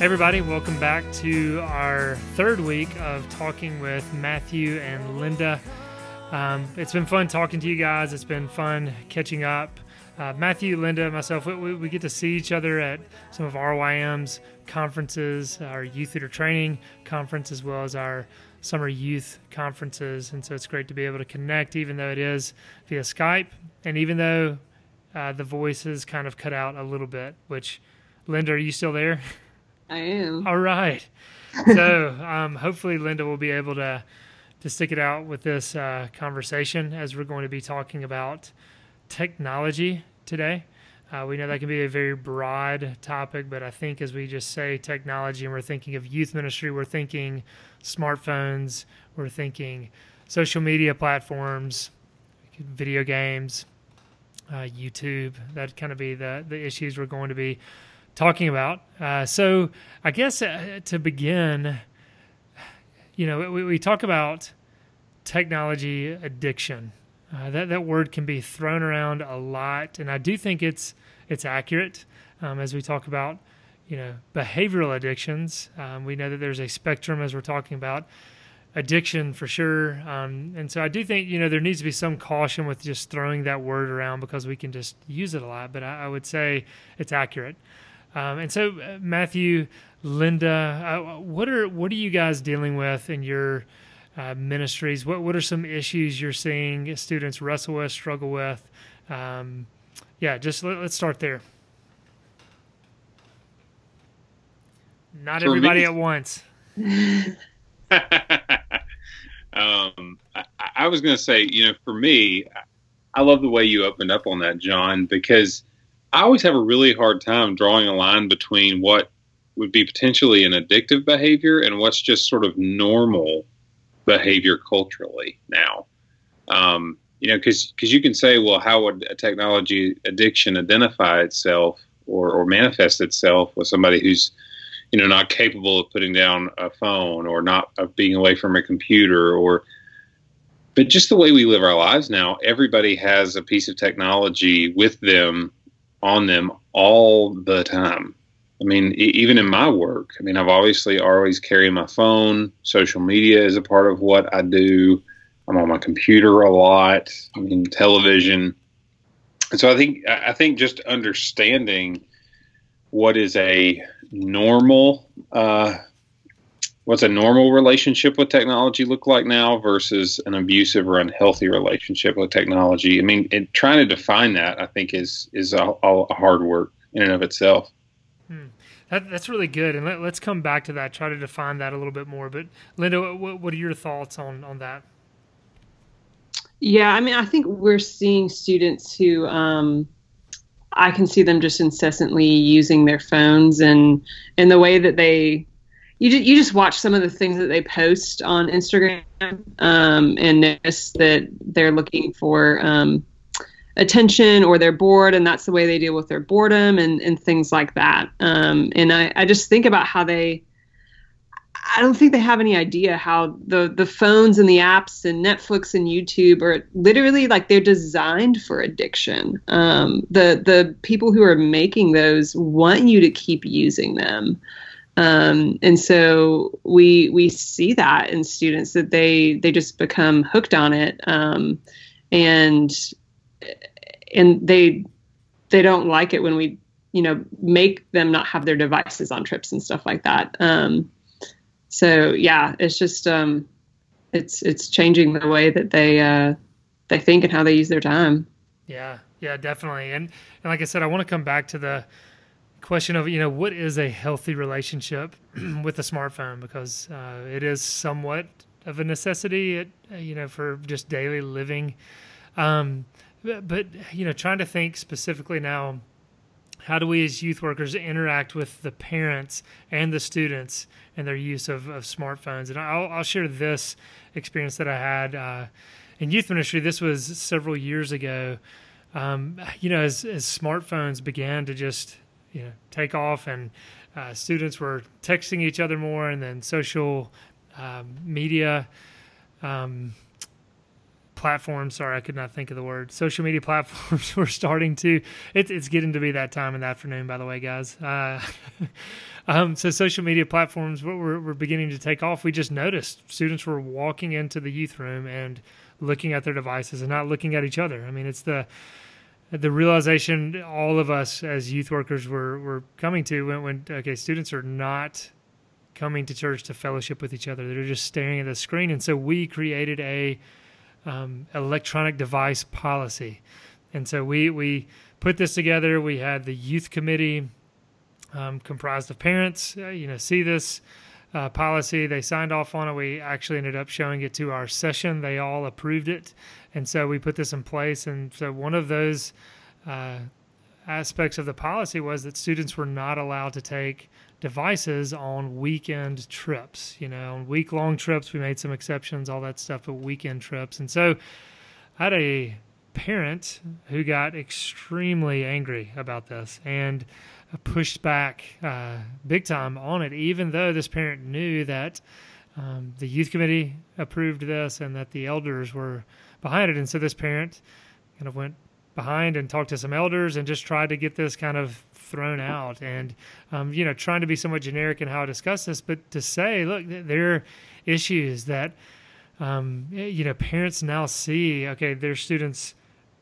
everybody, welcome back to our third week of talking with Matthew and Linda. Um, it's been fun talking to you guys. It's been fun catching up. Uh, Matthew, Linda, myself, we, we, get to see each other at some of RYM's conferences, our youth leader training conference, as well as our summer youth conferences. And so it's great to be able to connect, even though it is via Skype, and even though uh, the voices kind of cut out a little bit. Which, Linda, are you still there? I am. All right. So um, hopefully Linda will be able to to stick it out with this uh, conversation as we're going to be talking about technology today. Uh, we know that can be a very broad topic, but I think as we just say technology and we're thinking of youth ministry, we're thinking smartphones, we're thinking social media platforms, video games, uh, YouTube. That kind of be the the issues we're going to be talking about. Uh, so, I guess uh, to begin, you know, we, we, talk about technology addiction. Uh, that that word can be thrown around a lot, and I do think it's it's accurate um, as we talk about you know behavioral addictions. Um, we know that there's a spectrum as we're talking about addiction for sure, um, and so I do think you know there needs to be some caution with just throwing that word around because we can just use it a lot. But I, I would say it's accurate. Um, and so, uh, Matthew, Linda, uh, what are what are you guys dealing with in your uh, ministries? What what are some issues you're seeing students wrestle with, struggle with? Um, yeah, just let, us start there. Not for everybody me, at once. um, I, I was going to say, you know, for me, I love the way you opened up on that, John, because I always have a really hard time drawing a line between what would be potentially an addictive behavior and what's just sort of normal behavior culturally now. Um, you know, because you can say, well, how would a technology addiction identify itself or, or manifest itself with somebody who's, you know, not capable of putting down a phone or not of being away from a computer or, but just the way we live our lives now, everybody has a piece of technology with them on them all the time. I mean, e- even in my work, I mean, I've obviously always carry my phone. Social media is a part of what I do. I'm on my computer a lot. I mean, television. And so I think I think just understanding what is a normal uh, what's a normal relationship with technology look like now versus an abusive or unhealthy relationship with technology? I mean, it, trying to define that, I think, is is a, a hard work in and of itself. Hmm. That, that's really good, and let, us come back to that. Try to define that a little bit more. But Linda, what, what are your thoughts on on that? Yeah, I mean, I think we're seeing students who um, I can see them just incessantly using their phones and and the way that they you just, you just watch some of the things that they post on Instagram um, and notice that they're looking for um, attention or they're bored and that's the way they deal with their boredom and, and things like that. Um, and I, I just think about how they, I don't think they have any idea how the, the phones and the apps and Netflix and YouTube are literally like they're designed for addiction. Um, the the people who are making those want you to keep using them. Um, and so we we see that in students that they they just become hooked on it, um, and and they they don't like it when we you know make them not have their devices on trips and stuff like that. Um, so yeah, it's just um, it's it's changing the way that they uh, they think and how they use their time. Yeah, yeah, definitely. And and like I said, I want to come back to the question of you know what is a healthy relationship with a smartphone? Because uh, it is somewhat of a necessity it, you know for just daily living. Um, but, but, you know trying to think specifically now how do we as youth workers interact with the parents and the students and their use of, of smartphones? And I'll, I'll, share this experience that i had uh, in youth ministry. This was several years ago. Um, you know as, as smartphones began to just you know take off, and uh, students were texting each other more, and then social um, media um, platforms. Sorry, I could not think of the word. Social media platforms. We're starting to. It, it's getting to be that time in the afternoon. By the way, guys. Uh, um, so social media platforms we're, we're beginning to take off. We just noticed students were walking into the youth room and looking at their devices and not looking at each other. I mean, it's the the realization all of us as youth workers were were coming to when, when okay, students are not coming to church to fellowship with each other. They're just staring at the screen, and so we created a um, electronic device policy. And so we we put this together. We had the youth committee um, comprised of parents, uh, you know, see this uh, policy. They signed off on it. We actually ended up showing it to our session. They all approved it, and so we put this in place. And so one of those uh, aspects of the policy was that students were not allowed to take devices on weekend trips. You know, on week long trips, we made some exceptions, all that stuff, but weekend trips. And so I had a parent who got extremely angry about this and pushed back uh, big time on it, even though this parent knew that um, the youth committee approved this and that the elders were behind it. And so this parent kind of went behind and talked to some elders and just tried to get this kind of thrown out and um, you know trying to be somewhat generic in how I discuss this, but to say, look, there are issues that um, you know parents now see. Okay, their students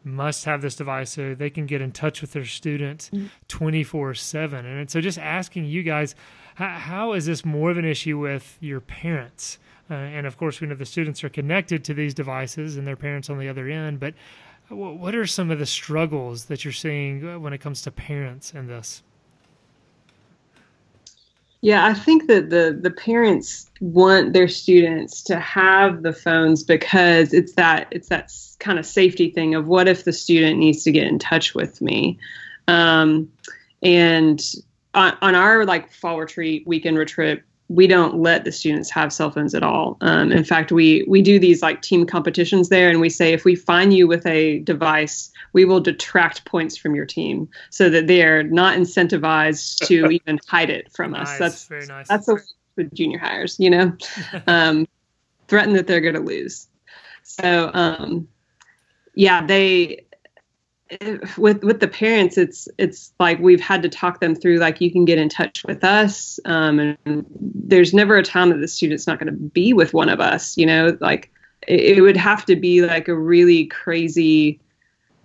must have this device so they can get in touch with their student 24 7 and so just asking you guys how, how is this more of an issue with your parents? Uh, and of course we know the students are connected to these devices and their parents on the other end but what are some of the struggles that you're seeing uh, when it comes to parents in this? Yeah, I think that the the parents want their students to have the phones because it's that it's that kind of safety thing of what if the student needs to get in touch with me, um, and on, on our like fall retreat weekend retreat we don't let the students have cell phones at all. Um, in fact, we we do these like team competitions there, and we say if we find you with a device, we will detract points from your team so that they are not incentivized to even hide it from us. Nice, that's very nice. That's the junior highs, you know, um, threaten that they're going to lose. So um, yeah, they with with the parents it's it's like we've had to talk them through like you can get in touch with us um, and there's never a time that the student's not going to be with one of us you know? Like it, it, would have to be like a really crazy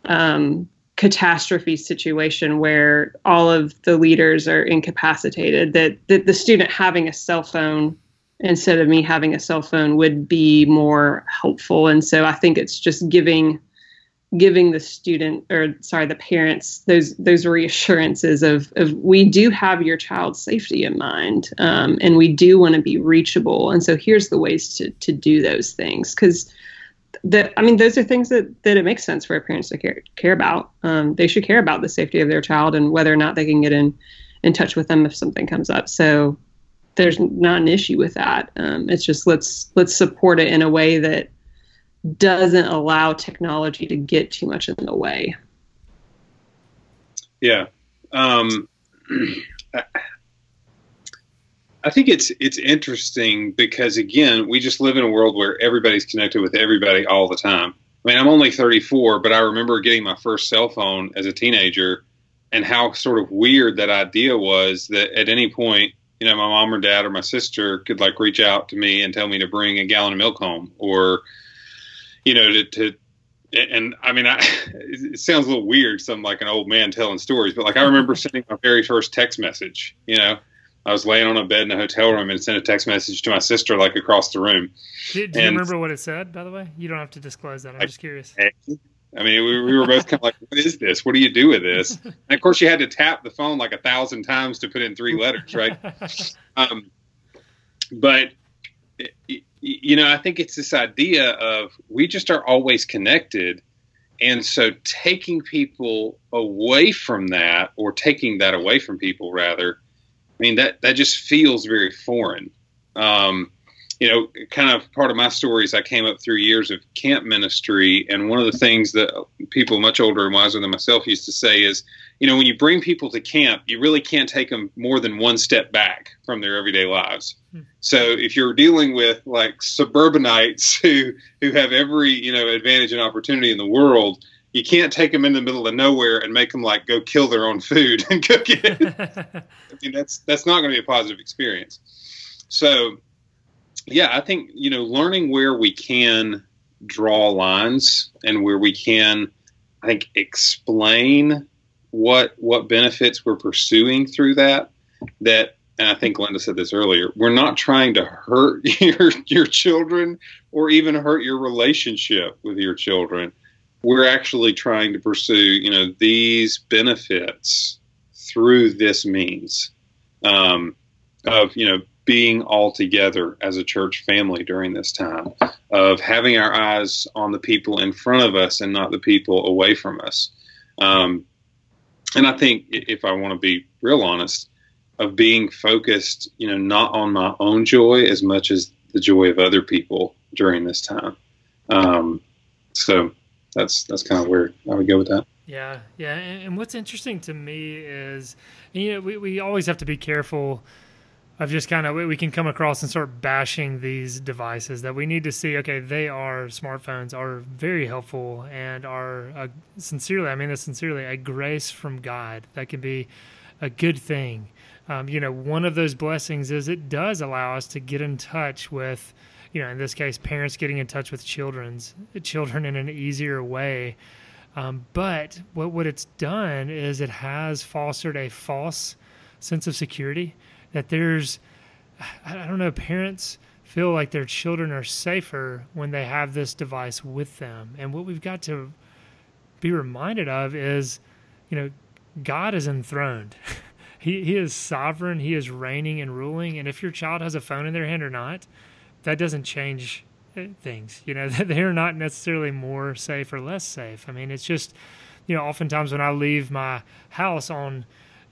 um, catastrophe situation where all of the leaders are incapacitated that that the student having a cell phone instead of me having a cell phone would be more helpful. And so i think it's just giving giving the student or sorry the parents those those reassurances of of we do have your child's safety in mind um, and we do want to be reachable. And so here's the ways to to do those things because that I mean those are things that that it makes sense for parents to care care about. Um, they should care about the safety of their child and whether or not they can get in in touch with them if something comes up. So there's not an issue with that. Um, it's just let's let's support it in a way that doesn't allow technology to get too much in the way. Yeah. Um, I think it's it's interesting because again, we just live in a world where everybody's connected with everybody all the time. I mean, I'm only 34, but I remember getting my first cell phone as a teenager and how sort of weird that idea was that at any point, you know, my mom or dad or my sister could like reach out to me and tell me to bring a gallon of milk home or you know, to, to and I mean, I, it sounds a little weird. So I'm like an old man telling stories, but like I remember sending my very first text message. You know, I was laying on a bed in a hotel room and sent a text message to my sister like across the room. Do, do you remember what it said? By the way, you don't have to disclose that. I'm just curious. I mean, we, we were both kind of like, "What is this? What do you do with this?" And of course, you had to tap the phone like a thousand times to put in three letters, right? um, but you know, I think it's this idea of we just are always connected. And so taking people away from that, or taking that away from people, rather, I mean, that, that just feels very foreign. Um, you know, kind of part of my story is I came up through years of camp ministry, and one of the things that people much older and wiser than myself used to say is, you know, when you bring people to camp, you really can't take them more than one step back from their everyday lives. Hmm. So if you're dealing with like suburbanites who who have every you know advantage and opportunity in the world, you can't take them in the middle of nowhere and make them like go kill their own food and cook it. I mean, that's that's not going to be a positive experience. So yeah, I think you know learning where we can draw lines and where we can, I think, explain what what benefits we're pursuing through that. That and I think Linda said this earlier. We're not trying to hurt your your children or even hurt your relationship with your children. We're actually trying to pursue, you know, these benefits through this means um, of, you know, being all together as a church family during this time, of having our eyes on the people in front of us and not the people away from us. Um, and I think, if I want to be real honest, of being focused, you know, not on my own joy as much as the joy of other people during this time. Um, so that's that's kind of where I would go with that. Yeah, yeah. And, and what's interesting to me is, you know, we, we always have to be careful of just kind of we can come across and start bashing these devices that we need to see okay they are smartphones are very helpful and are a, sincerely i mean this sincerely a grace from god that can be a good thing. Um, you know one of those blessings is it does allow us to get in touch with you know in this case parents getting in touch with children's children in an easier way. Um, but what what it's done is it has fostered a false sense of security that there's I don't know parents feel like their children are safer when they have this device with them. And what we've got to be reminded of is, you know, God is enthroned. he he is sovereign, he is reigning and ruling, and if your child has a phone in their hand or not, that doesn't change uh, things. You know, they're not necessarily more safe or less safe. I mean, it's just, you know, oftentimes when I leave my house on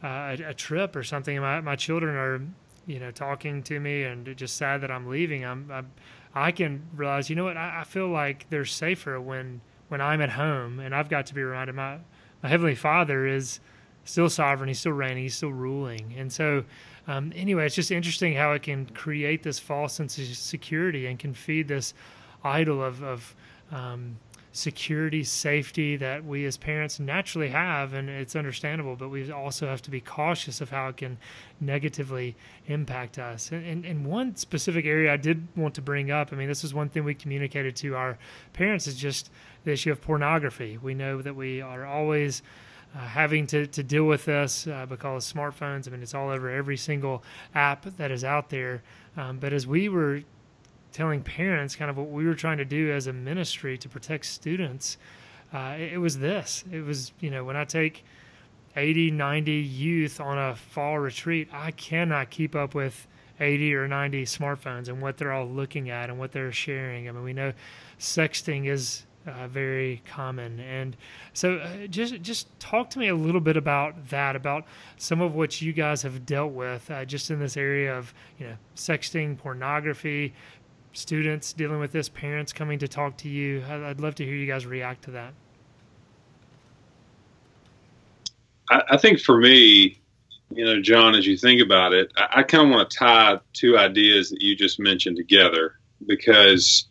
uh, a, a, trip or something, my my children are, you know, talking to me and just sad that I'm leaving. I'm, I'm I can realize, you know what, I, I, feel like they're safer when when I'm at home, and I've got to be reminded. My my heavenly Father is still sovereign, he's still reigning, he's still ruling, and so. Um, anyway, it's just interesting how it can create this false sense of security and can feed this idol of, of um, security, safety that we as parents naturally have, and it's understandable, but we also have to be cautious of how it can negatively impact us. And, and, and, one specific area I did want to bring up, I mean, this is one thing we communicated to our parents, is just the issue of pornography. We know that we are always uh, having to, to deal with this uh, because smartphones, I mean, it's all over every single app that is out there. Um, but as we were telling parents kind of what we were trying to do as a ministry to protect students, uh, it, was this. It was, you know, when I take 80, 90 youth on a fall retreat, I cannot keep up with 80 or 90 smartphones and what they're all looking at and what they're sharing. I mean, we know sexting is uh, very common. And so, uh, just just talk to me a little bit about that, about some of what you guys have dealt with, uh, just in this area of you know sexting, pornography, students dealing with this, parents coming to talk to you. I'd love to hear you guys react to that. I, I think for me, you know, John, as you think about it, I, I kind of want to tie two ideas that you just mentioned together because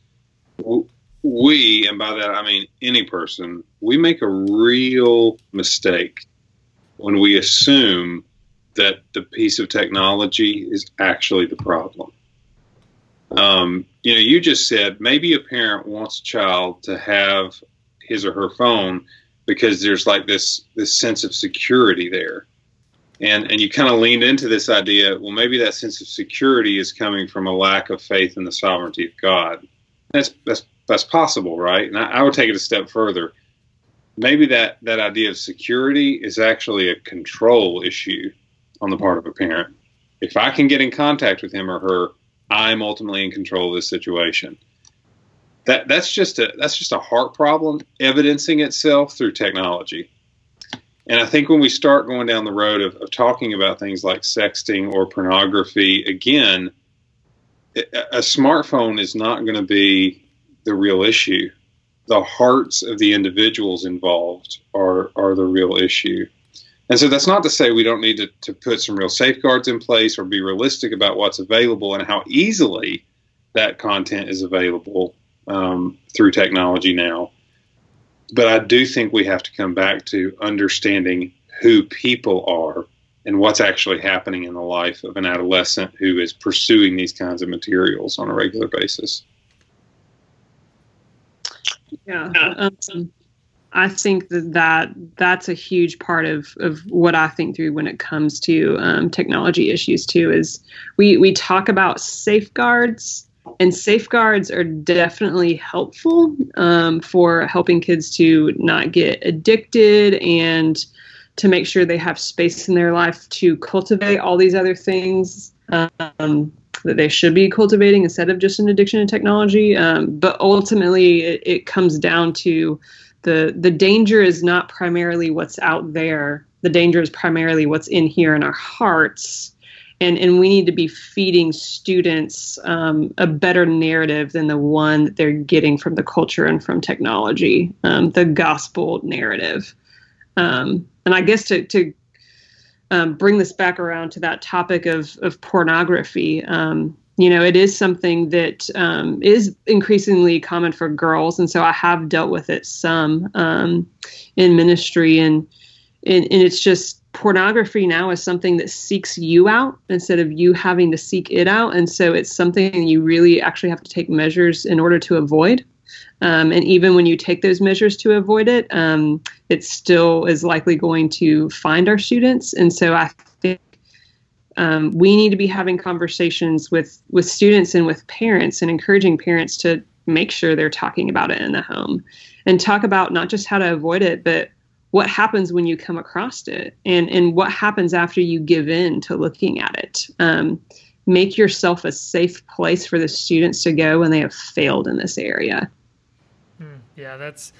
we, and by that I mean any person, we make a real mistake when we assume that the piece of technology is actually the problem. Um, you know, you just said maybe a parent wants a child to have his or her phone because there's like this this sense of security there. And and you kind of leaned into this idea, well maybe that sense of security is coming from a lack of faith in the sovereignty of God. That's that's that's possible, right? And I, I would take it a step further. Maybe that that idea of security is actually a control issue on the part of a parent. If I can get in contact with him or her I'm ultimately in control of this situation. That that's just a that's just a heart problem evidencing itself through technology. And I think when we start going down the road of, of talking about things like sexting or pornography, again, a smartphone is not going to be the real issue. The hearts of the individuals involved are are the real issue. And so that's not to say we don't need to, to put some real safeguards in place or be realistic about what's available and how easily that content is available um, through technology now. But I do think we have to come back to understanding who people are and what's actually happening in the life of an adolescent who is pursuing these kinds of materials on a regular basis. Yeah. Um, I think that, that that's a huge part of, of what I think through when it comes to um, technology issues too is we, we talk about safeguards and safeguards are definitely helpful um, for helping kids to not get addicted and to make sure they have space in their life to cultivate all these other things um, that they should be cultivating instead of just an addiction to technology. Um, but ultimately, it, it comes down to the the danger is not primarily what's out there. The danger is primarily what's in here in our hearts and and we need to be feeding students um, a better narrative than the one that they're getting from the culture and from technology, um, the gospel narrative. Um, and I guess to to um, bring this back around to that topic of of pornography. Um, you know, it is something that um, is increasingly common for girls, and so I have dealt with it some in ministry, and and, and it's just pornography now is something that seeks you out instead of you having to seek it out. And so it's something you really actually have to take measures in order to avoid. Um, and even when you take those measures to avoid it, um, it still is likely going to find our students. And so I um, we need to be having conversations with with students and with parents and encouraging parents to make sure they're talking about it in the home and talk about not just how to avoid it, but what happens when you come across it and and what happens after you give in to looking at it. Um, make yourself a safe place for the students to go when they have failed in this area. Hmm, yeah that's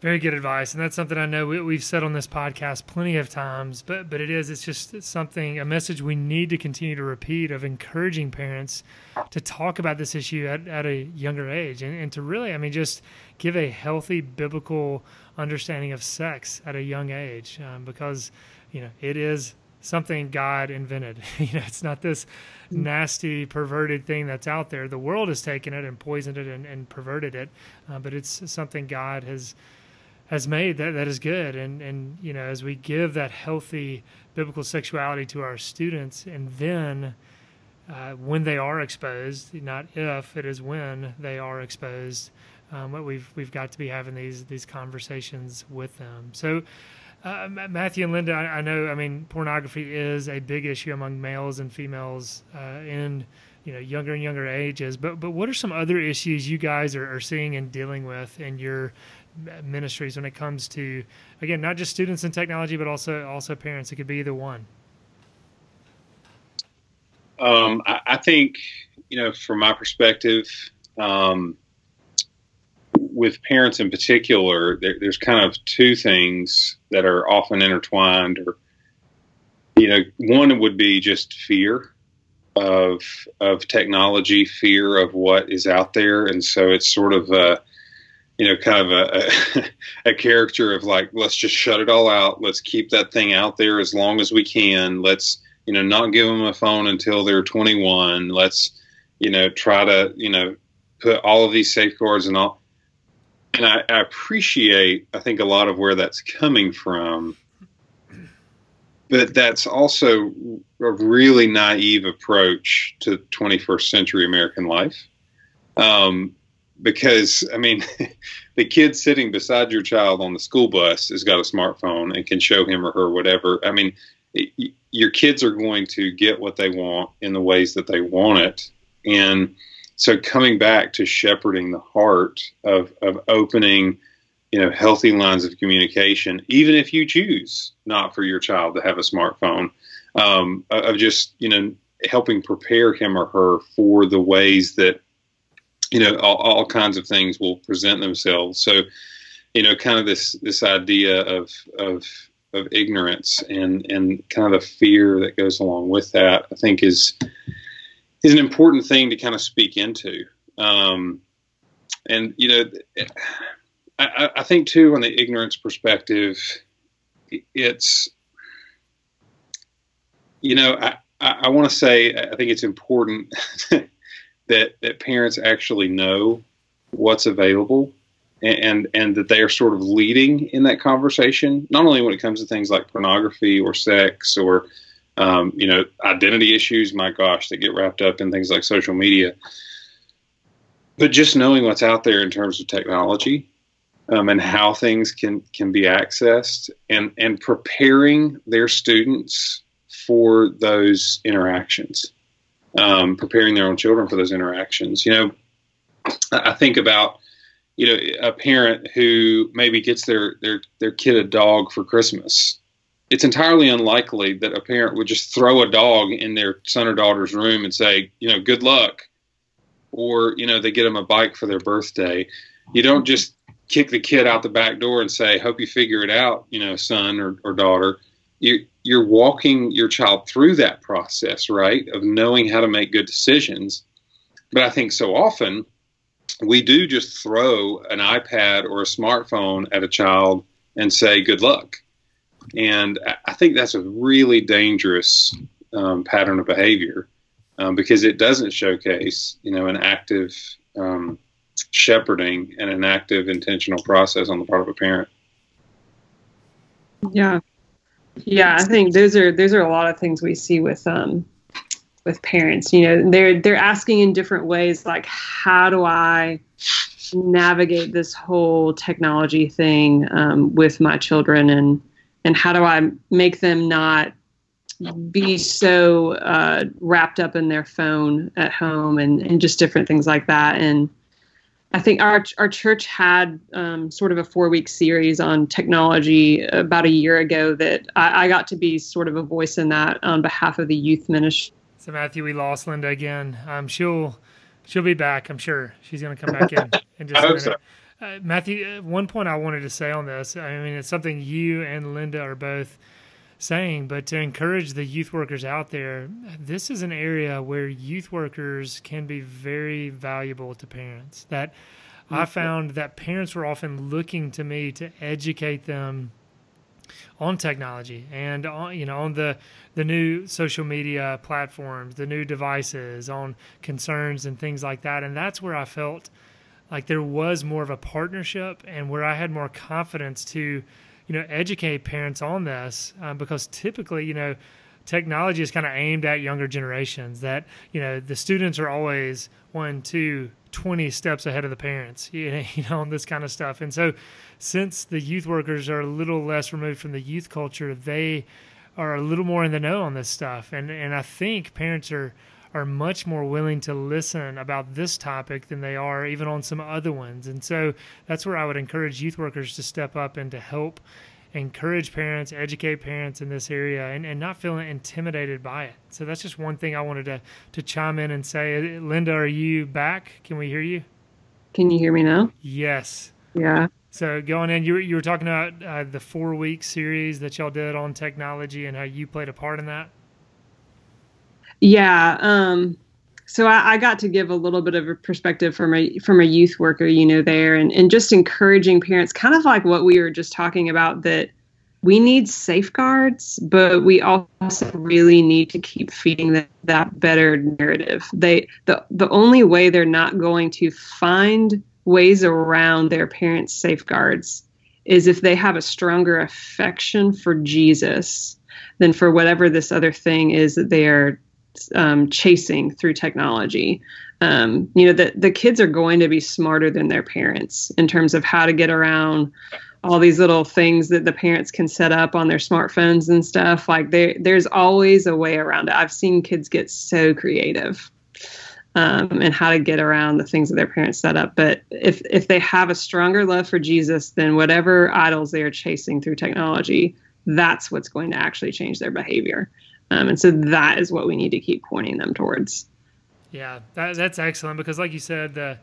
very good advice and that's something i know we, have said on this podcast plenty of times but but it is it's just something a message we need to continue to repeat of encouraging parents to talk about this issue at, at a younger age and, and to really i mean just give a healthy biblical understanding of sex at a young age um, because you know it is something God invented. you know, it's not this mm. nasty, perverted thing that's out there. The world has taken it and poisoned it and, and perverted it, uh, but it's something God has has made that that is good. And and you know, as we give that healthy biblical sexuality to our students, and then uh, when they are exposed, not if it is when they are exposed, um, we've we've got to be having these these conversations with them. So. Uh, Matthew and Linda, I, I, know. I mean, pornography is a big issue among males and females uh, in you know younger and younger ages. But but what are some other issues you guys are, are seeing and dealing with in your ministries when it comes to again not just students in technology, but also also parents? It could be either one. Um, I, I, think you know, from my perspective, um, with parents in particular, there, there's kind of two things that are often intertwined. Or, you know, one would be just fear of of technology, fear of what is out there, and so it's sort of a, you know, kind of a, a, a character of like, let's just shut it all out. Let's keep that thing out there as long as we can. Let's, you know, not give them a phone until they're 21. Let's, you know, try to, you know, put all of these safeguards and all and I, I appreciate, I think, a lot of where that's coming from. But that's also a really naive approach to 21st century American life. Um, because, I mean, the kid sitting beside your child on the school bus has got a smartphone and can show him or her whatever. I mean, it, your kids are going to get what they want in the ways that they want it. And so coming back to shepherding the heart of, of opening you know healthy lines of communication even if you choose not for your child to have a smartphone um, of just you know helping prepare him or her for the ways that you know all, all kinds of things will present themselves so you know kind of this this idea of of of ignorance and and kind of the fear that goes along with that i think is is an important thing to kind of speak into. Um, and you know, I, I think too, on the ignorance perspective, it's you know, I, I want to say I think it's important that that parents actually know what's available and and that they are sort of leading in that conversation not only when it comes to things like pornography or sex or um, you know identity issues my gosh that get wrapped up in things like social media but just knowing what's out there in terms of technology um, and how things can can be accessed and and preparing their students for those interactions um, preparing their own children for those interactions you know i think about you know a parent who maybe gets their their their kid a dog for Christmas. It's entirely unlikely that a parent would just throw a dog in their son or daughter's room and say, you know, good luck, or you know they get them a bike for their birthday. You don't just kick the kid out the back door and say, hope you figure it out, you know, son or, or daughter. You, you're walking your child through that process, right, of knowing how to make good decisions. But I think so often we do just throw an iPad or a smartphone at a child and say good luck. And I think that's a really dangerous um, pattern of behavior um, because it doesn't showcase, you know, an active um, shepherding and an active intentional process on the part of a parent. Yeah, yeah, I think those are those are a lot of things we see with um, with parents you know they're they're asking in different ways like how do i navigate this whole technology thing um, with my children and and how do i make them not be so uh, wrapped up in their phone at home and, and just different things like that. And I think our our church had um, sort of a four week series on technology about a year ago that I, I, got to be sort of a voice in that on behalf of the youth ministry so Matthew, we lost Linda again. Um, she'll she'll be back. I'm sure she's going to come back in in just a minute. So. Uh, Matthew, uh, one point I wanted to say on this. I mean, it's something you and Linda are both saying, but to encourage the youth workers out there, this is an area where youth workers can be very valuable to parents. That I mm-hmm. found that parents were often looking to me to educate them on technology and on you know on the the new social media platforms, the new devices, on concerns and things like that. And that's where I felt like there was more of a partnership and where I had more confidence to you know educate parents on this um, because typically you know technology is kind of aimed at younger generations that you know the students are always one two 20 steps ahead of the parents you know on this kind of stuff. And so since the youth workers are a little less removed from the youth culture they are a little more in the know on this stuff. And and I think parents are are much more willing to listen about this topic than they are even on some other ones and so that's where I would encourage youth workers to step up and to help encourage parents, educate parents in this area, and, and not feeling intimidated by it. So that's just one thing I wanted to to chime in and say. Linda, are you back? Can we hear you? Can you hear me now? Yes. Yeah. So going in, you were, you were talking about uh, the four week series that y'all did on technology and how you played a part in that. Yeah. Um, so I, I, got to give a little bit of a perspective from a from a youth worker, you know, there, and and just encouraging parents, kind of like what we were just talking about, that we need safeguards, but we also really need to keep feeding that, that better narrative. They the the only way they're not going to find ways around their parents' safeguards is if they have a stronger affection for Jesus than for whatever this other thing is that they are um, chasing through technology. Um, you know, the, the kids are going to be smarter than their parents in terms of how to get around all these little things that the parents can set up on their smartphones and stuff. Like there, there's always a way around it. I've seen kids get so creative um, and how to get around the things that their parents set up. But if if they have a stronger love for Jesus than whatever idols they are chasing through technology, that's what's going to actually change their behavior. Um, and so that is what we need to keep pointing them towards. Yeah, that, that's excellent because, like you said, the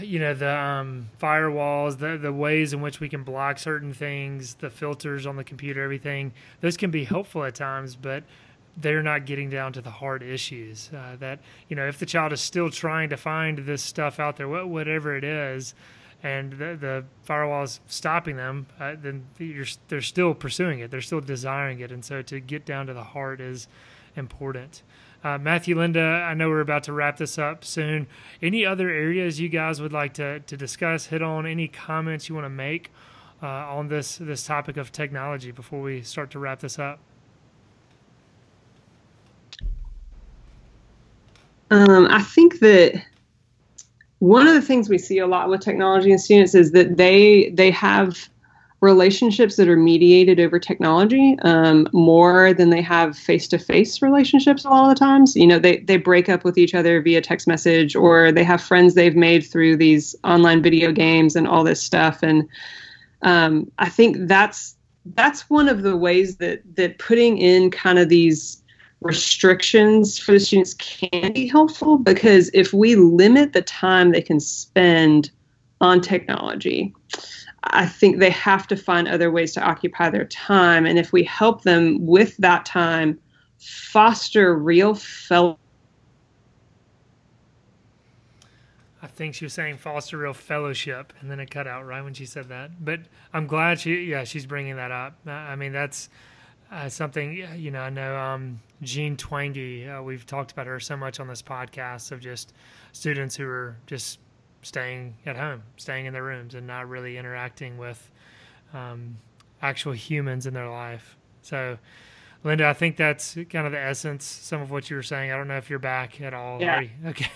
you know the um, firewalls, the the ways in which we can block certain things, the filters on the computer, everything those can be helpful at times, but they're not getting down to the hard issues. Uh, that you know, if the child is still trying to find this stuff out there, whatever it is, and the, the firewall is stopping them, uh, then they're still pursuing it. They're still desiring it, and so to get down to the heart is important. Uh, Matthew, Linda, I know we're about to wrap this up soon. Any other areas you guys would like to, to discuss, hit on? Any comments you want to make uh, on this this topic of technology before we start to wrap this up? Um, I think that one of the things we see a lot with technology and students is that they they have relationships that are mediated over technology um, more than they have face-to-face relationships a lot of the times. You know they, they break up with each other via text message or they have friends they've made through these online video games and all this stuff. And um, i think that's that's one of the ways that that putting in kind of these restrictions for the students can be helpful because if we limit the time they can spend on technology I think they have to find other ways to occupy their time. And if we help them with that time, foster real fellowship. I think she was saying foster real fellowship, and then it cut out right when she said that. But I'm glad she, yeah, she's bringing that up. I mean, that's uh, something, you know, I know um, Jean Twenge, uh, we've talked about her so much on this podcast of just students who are just staying at home, staying in their rooms, and not really interacting with um, actual humans in their life. So, Linda, I think that's kind of the essence, some of what you were saying. I don't know if you're back at all. Yeah. Okay.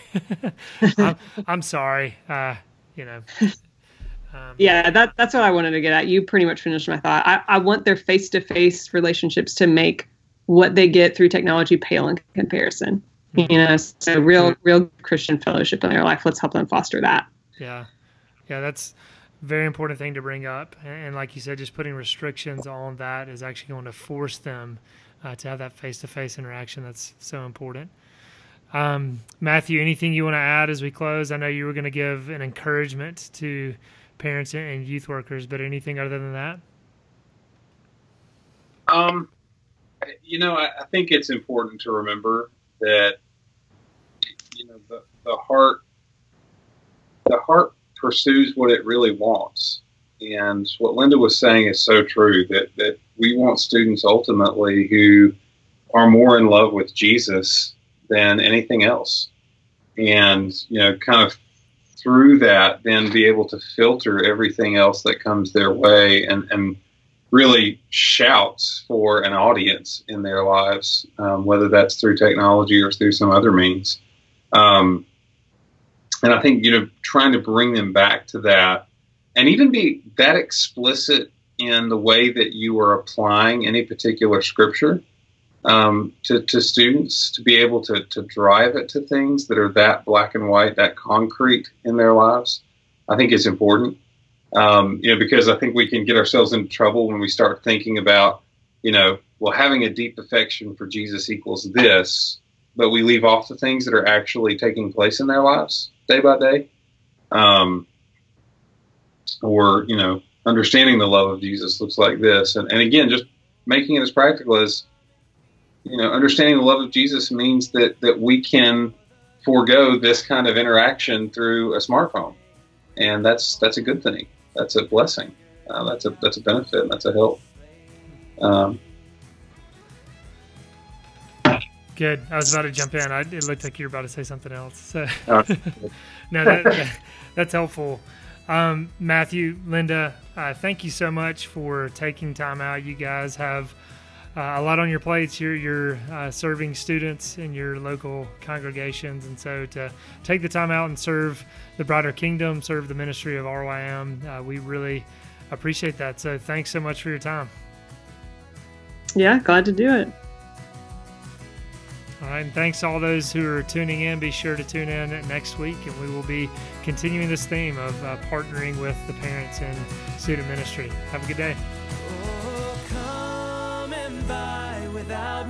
I'm, I'm, sorry. Uh, you know. Um, yeah, that, that's what I wanted to get at. You pretty much finished my thought. I, I want their face to face relationships to make what they get through technology pale in comparison. You know so real real christian fellowship in their life. Let's help them foster that. Yeah. Yeah that's a very important thing to bring up. And, like you said just putting restrictions on that is actually going to force them uh, to have that face-to-face interaction. That's so important. Um, matthew anything you want to add as we close? I know you were going to give an encouragement to parents and youth workers but anything other than that um, you know I, I think it's important to remember that you know the, the heart the heart pursues what it really wants. And what Linda was saying is so true that, that we want students ultimately who are more in love with Jesus than anything else. And, you know, kind of through that, then be able to filter everything else that comes their way and, and really shouts for an audience in their lives, um, whether that's through technology or through some other means. Um, and I think you know trying to bring them back to that, and even be that explicit in the way that you are applying any particular scripture um, to, to students to be able to, to drive it to things that are that black and white, that concrete in their lives, I think is important. Um, you know, because I think we can get ourselves into trouble when we start thinking about, you know, well, having a deep affection for Jesus equals this, but we leave off the things that are actually taking place in their lives day by day. Um, or, you know, understanding the love of Jesus looks like this. And, and again, just making it as practical as, you know, understanding the love of Jesus means that, that we can forego this kind of interaction through a smartphone. And that's, that's a good thing that's a blessing. Uh, that's a that's a benefit. That's a help. Um, Good. I was about to jump in. I, it looked like you were about to say something else. So. Oh. no, that, that, that's helpful. Um, Matthew, Linda, uh, thank you so much for taking time out. You guys have uh, a lot on your plates. You're, you're uh, serving students in your local congregations. And so to take the time out and serve the broader kingdom, serve the ministry of RYM, uh, we really appreciate that. So thanks so much for your time. Yeah, glad to do it. All right, and thanks to all those who are tuning in. Be sure to tune in next week, and we will be continuing this theme of uh, partnering with the parents in student ministry. Have a good day.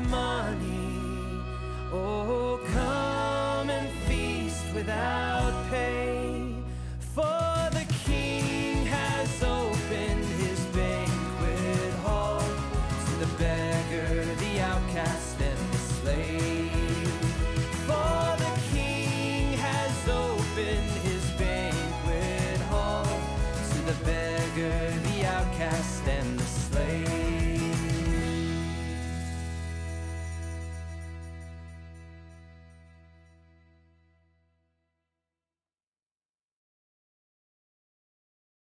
Money. Oh, come and feast without